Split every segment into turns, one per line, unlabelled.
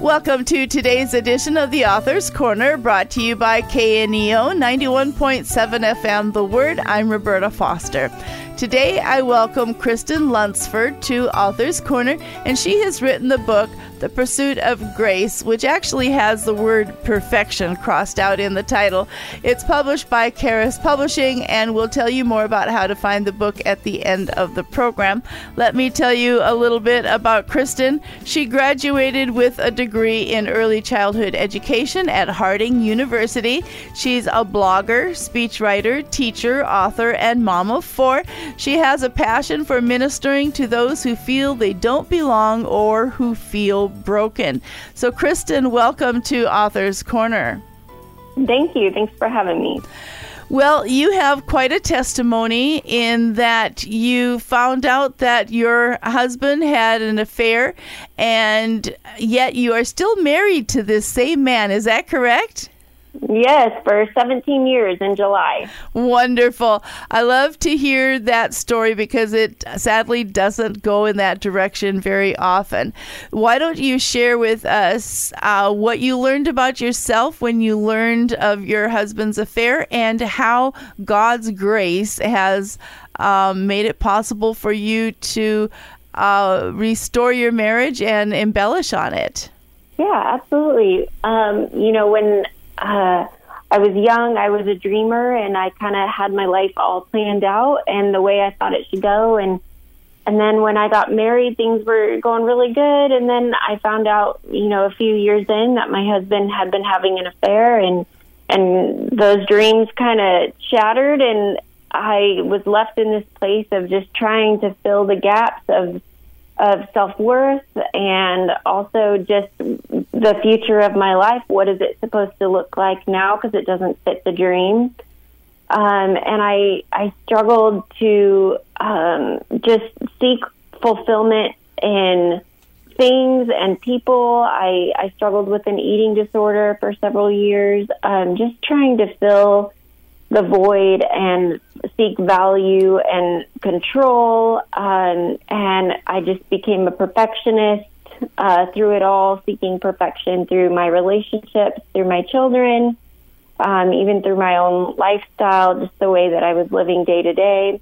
Welcome to today's edition of the Author's Corner, brought to you by KNEO 91.7 FM The Word. I'm Roberta Foster. Today I welcome Kristen Lunceford to Author's Corner, and she has written the book the Pursuit of Grace, which actually has the word perfection crossed out in the title. It's published by Charis Publishing, and we'll tell you more about how to find the book at the end of the program. Let me tell you a little bit about Kristen. She graduated with a degree in early childhood education at Harding University. She's a blogger, speechwriter, teacher, author, and mom of four. She has a passion for ministering to those who feel they don't belong or who feel broken. So, Kristen, welcome to Author's Corner.
Thank you. Thanks for having me.
Well, you have quite a testimony in that you found out that your husband had an affair, and yet you are still married to this same man. Is that correct?
Yes, for 17 years in July.
Wonderful. I love to hear that story because it sadly doesn't go in that direction very often. Why don't you share with us uh, what you learned about yourself when you learned of your husband's affair and how God's grace has um, made it possible for you to uh, restore your marriage and embellish on it?
Yeah, absolutely. Um, you know, when uh, I was young, I was a dreamer, and I kind of had my life all planned out and the way I thought it should go. And and then when I got married, things were going really good. And then I found out, you know, a few years in that my husband had been having an affair, and and those dreams kind of shattered, and I was left in this place of just trying to fill the gaps of of self worth and also just the future of my life. What is it supposed to look like now? Because it doesn't fit the dream. Um, and I I struggled to um, just seek fulfillment in things and people. I I struggled with an eating disorder for several years. Um, just trying to fill the void and seek value and control. Um, and I just became a perfectionist uh, through it all, seeking perfection through my relationships, through my children, um, even through my own lifestyle, just the way that I was living day to day.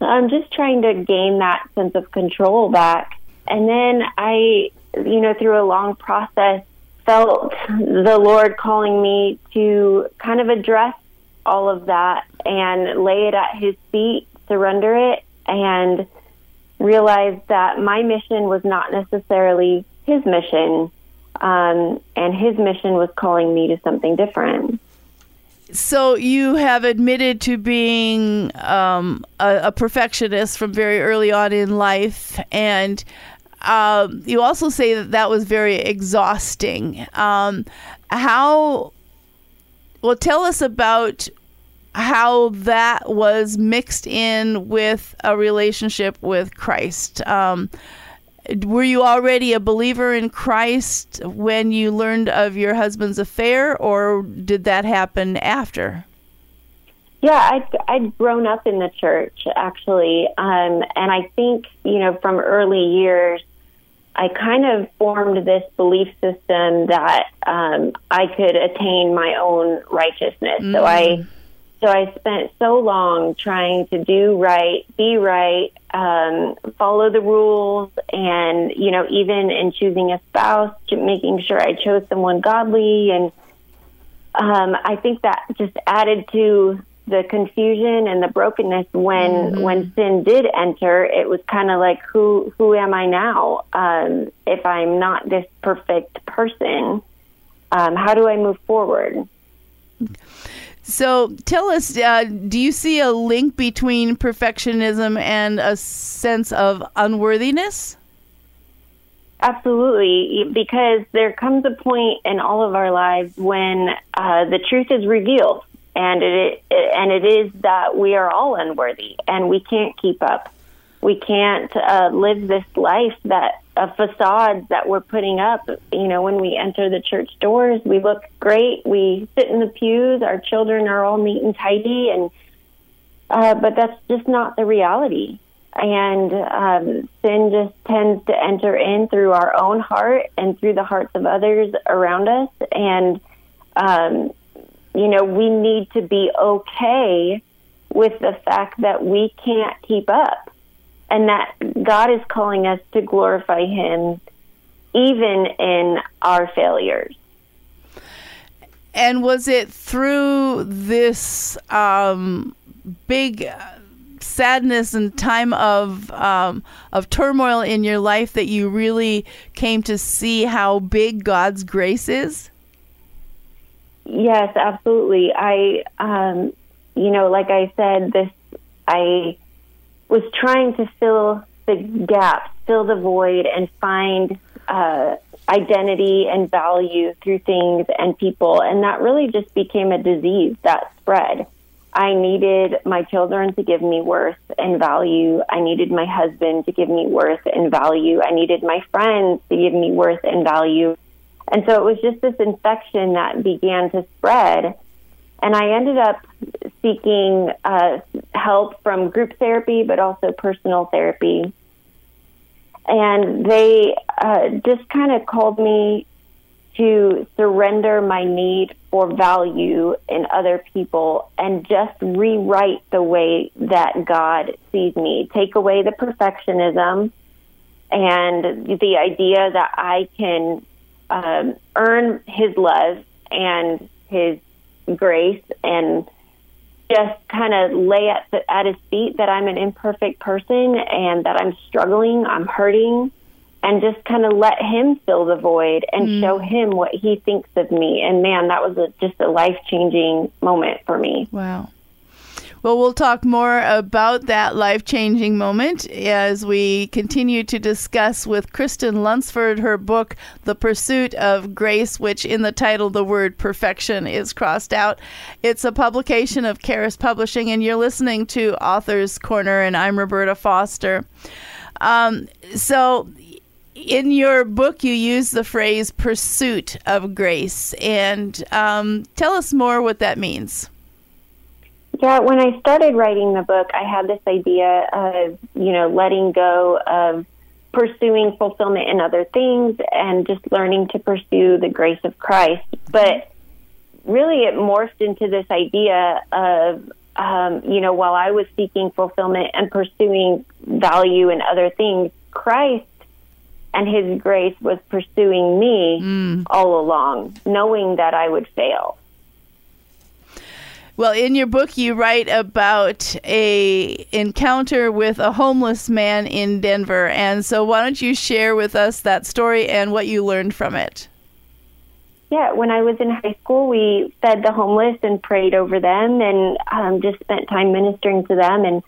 I'm just trying to gain that sense of control back. And then I, you know, through a long process, felt the Lord calling me to kind of address all of that and lay it at his feet, surrender it, and realize that my mission was not necessarily his mission, um, and his mission was calling me to something different.
So you have admitted to being um, a, a, perfectionist from very early on in life, and um, you also say that that was very exhausting. Um, how well, tell us about how that was mixed in with a relationship with Christ. Um, were you already a believer in Christ when you learned of your husband's affair, or did that happen after?
Yeah, I'd, I'd grown up in the church actually, um, and I think you know from early years I kind of formed this belief system that um, I could attain my own righteousness. Mm. So I, mm. so I spent so long trying to do right, be right, um, follow the rules, and you know, even in choosing a spouse, making sure I chose someone godly, and um, I think that just added to the confusion and the brokenness when mm-hmm. when sin did enter it was kind of like who who am i now? Um if i'm not this perfect person um how do i move forward?
So tell us uh, do you see a link between perfectionism and a sense of unworthiness?
Absolutely, because there comes a point in all of our lives when uh, the truth is revealed and it and it is that we are all unworthy and we can't keep up. We can't uh, live this life that a facade that we're putting up. You know, when we enter the church doors, we look great. We sit in the pews. Our children are all neat and tidy, and uh, but that's just not the reality. and um, sin just tends to enter in through our own heart and through the hearts of others around us. And, um, you know, we need to be okay with the fact that we can't keep up and that God is calling us to glorify Him even in our failures.
And was it through this um, big sadness and time of um, of turmoil in your life that you really came to see how big God's grace is?
Yes, absolutely. I, um, you know, like I said, this I was trying to fill the gap, fill the void, and find uh, identity and value through things and people, and that really just became a disease that spread. I needed my children to give me worth and value. I needed my husband to give me worth and value. I needed my friends to give me worth and value. And so it was just this infection that began to spread. And I ended up seeking uh, help from group therapy, but also personal therapy. And they uh, just kind of called me to surrender my need for value in other people and just rewrite the way that God sees me. Take away the perfectionism and the idea that I can um, earn His love and His grace and just kind of lay at, the, at His feet that I'm an imperfect person and that I'm struggling, I'm hurting and just kind of let him fill the void and mm. show him what he thinks of me. And man, that was a, just a life changing moment for me.
Wow. Well, we'll talk more about that life changing moment as we continue to discuss with Kristen Lunceford her book, The Pursuit of Grace, which in the title, the word perfection is crossed out. It's a publication of Charis Publishing, and you're listening to Author's Corner, and I'm Roberta Foster. Um, so, in your book, you use the phrase pursuit of grace. And um, tell us more what that means.
Yeah, when I started writing the book, I had this idea of, you know, letting go of pursuing fulfillment in other things and just learning to pursue the grace of Christ. But really, it morphed into this idea of, um, you know, while I was seeking fulfillment and pursuing value in other things, Christ and his grace was pursuing me mm. all along, knowing that I would fail.
Well, in your book, you write about a encounter with a homeless man in Denver, and so why don't you share with us that story and what you learned from it?
Yeah, when I was in high school, we fed the homeless and prayed over them, and um, just spent time ministering to them and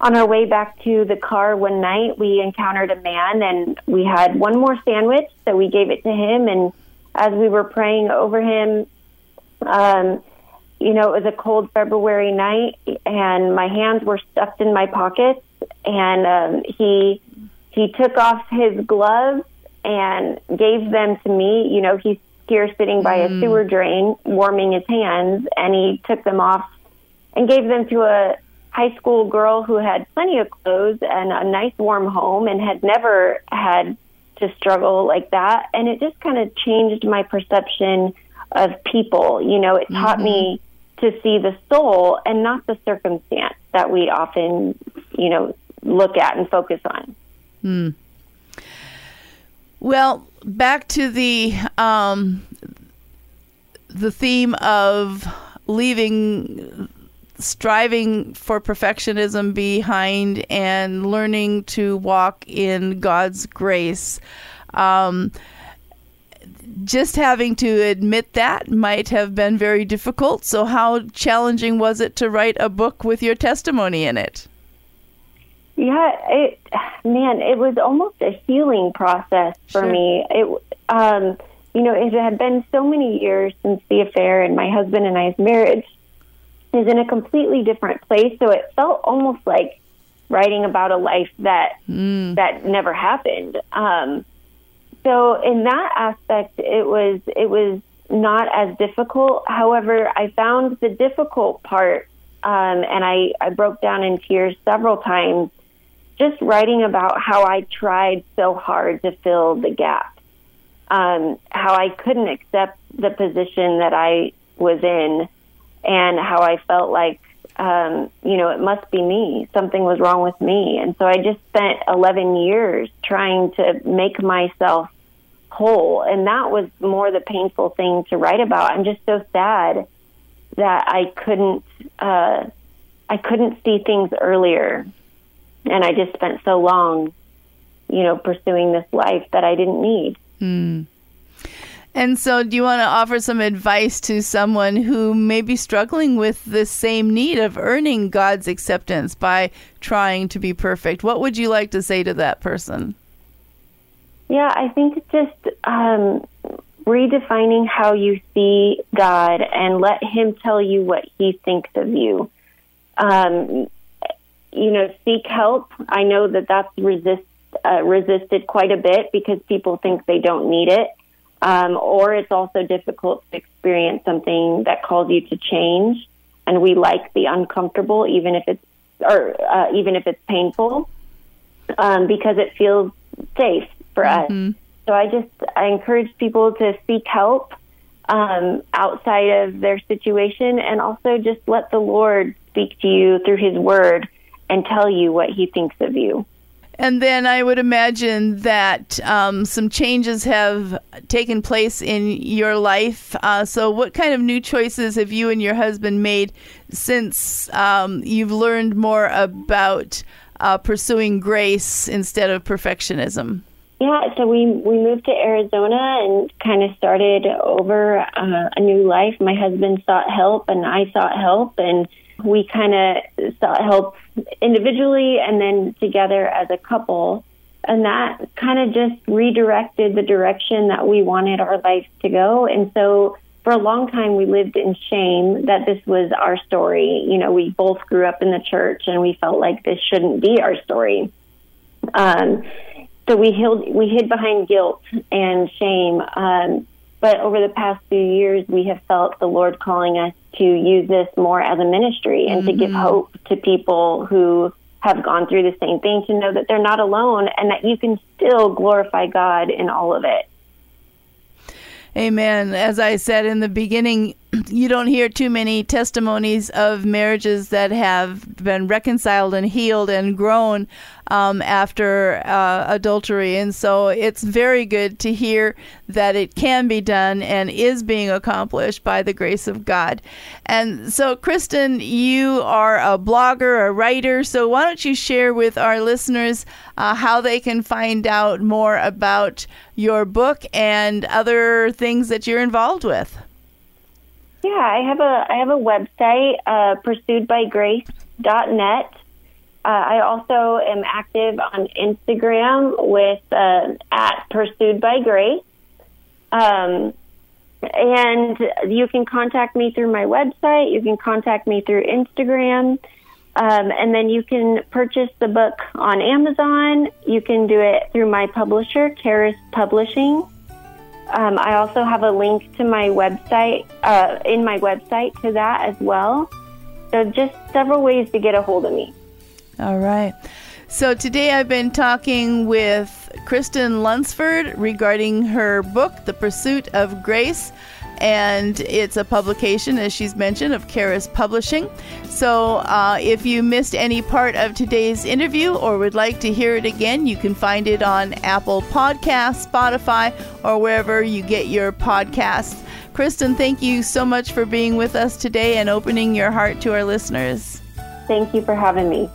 on our way back to the car one night, we encountered a man and we had one more sandwich, so we gave it to him. And as we were praying over him, um, you know, it was a cold February night, and my hands were stuffed in my pockets. And um, he he took off his gloves and gave them to me. You know, he's here sitting by mm. a sewer drain, warming his hands, and he took them off and gave them to a high school girl who had plenty of clothes and a nice warm home and had never had to struggle like that. And it just kind of changed my perception of people. You know, it taught mm-hmm. me to see the soul and not the circumstance that we often, you know, look at and focus on.
Hmm. Well, back to the um, the theme of leaving striving for perfectionism behind and learning to walk in God's grace. Um, just having to admit that might have been very difficult. So, how challenging was it to write a book with your testimony in it?
Yeah, it, man, it was almost a healing process for sure. me. It, um, you know, it had been so many years since the affair and my husband and I's marriage is in a completely different place. So it felt almost like writing about a life that mm. that never happened. Um, so in that aspect, it was it was not as difficult. However, I found the difficult part, um, and I, I broke down in tears several times, just writing about how I tried so hard to fill the gap, um, how I couldn't accept the position that I was in, and how I felt like, um, you know, it must be me. Something was wrong with me. And so I just spent 11 years trying to make myself whole. And that was more the painful thing to write about. I'm just so sad that I couldn't, uh, I couldn't see things earlier and I just spent so long, you know, pursuing this life that I didn't need.
Mm. And so, do you want to offer some advice to someone who may be struggling with the same need of earning God's acceptance by trying to be perfect? What would you like to say to that person?
Yeah, I think just um, redefining how you see God and let Him tell you what He thinks of you. Um, you know, seek help. I know that that's resist, uh, resisted quite a bit because people think they don't need it. Um, or it's also difficult to experience something that calls you to change. And we like the uncomfortable, even if it's, or uh, even if it's painful, um, because it feels safe for mm-hmm. us. So I just, I encourage people to seek help um, outside of their situation and also just let the Lord speak to you through his word and tell you what he thinks of you.
And then I would imagine that um, some changes have taken place in your life. Uh, so, what kind of new choices have you and your husband made since um, you've learned more about uh, pursuing grace instead of perfectionism?
Yeah, so we we moved to Arizona and kind of started over uh, a new life. My husband sought help, and I sought help, and we kind of sought help individually and then together as a couple. And that kind of just redirected the direction that we wanted our life to go. And so for a long time, we lived in shame that this was our story. You know, we both grew up in the church and we felt like this shouldn't be our story. Um, so we hid, we hid behind guilt and shame. Um, but over the past few years, we have felt the Lord calling us to use this more as a ministry and mm-hmm. to give mm-hmm. hope to people who have gone through the same thing to know that they're not alone and that you can still glorify God in all of it.
Amen. As I said in the beginning, you don't hear too many testimonies of marriages that have been reconciled and healed and grown um, after uh, adultery. And so it's very good to hear that it can be done and is being accomplished by the grace of God. And so, Kristen, you are a blogger, a writer. So why don't you share with our listeners uh, how they can find out more about your book and other things that you're involved with?
Yeah, I have a I have a website, uh, pursuedbygrace.net. Uh, I also am active on Instagram with uh, at Pursued by Grace. Um, and you can contact me through my website. You can contact me through Instagram. Um, and then you can purchase the book on Amazon. You can do it through my publisher, Charis Publishing. Um, I also have a link to my website, uh, in my website to that as well. So just several ways to get a hold of me.
All right. So today I've been talking with Kristen Lunceford regarding her book, The Pursuit of Grace. And it's a publication, as she's mentioned, of Charis Publishing. So uh, if you missed any part of today's interview or would like to hear it again, you can find it on Apple Podcasts, Spotify, or wherever you get your podcasts. Kristen, thank you so much for being with us today and opening your heart to our listeners.
Thank you for having me.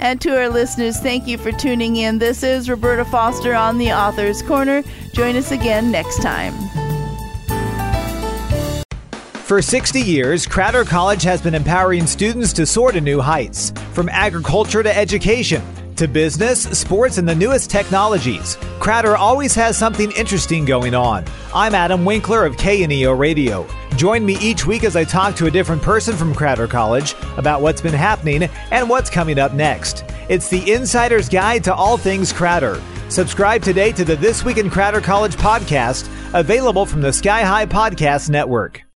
And to our listeners, thank you for tuning in. This is Roberta Foster on the Author's Corner. Join us again next time.
For 60 years, Crowder College has been empowering students to soar to new heights, from agriculture to education to business, sports, and the newest technologies. Crowder always has something interesting going on. I'm Adam Winkler of KNEO Radio. Join me each week as I talk to a different person from Crowder College about what's been happening and what's coming up next. It's the Insider's Guide to All Things Crowder. Subscribe today to the This Week in Crowder College podcast, available from the Sky High Podcast Network.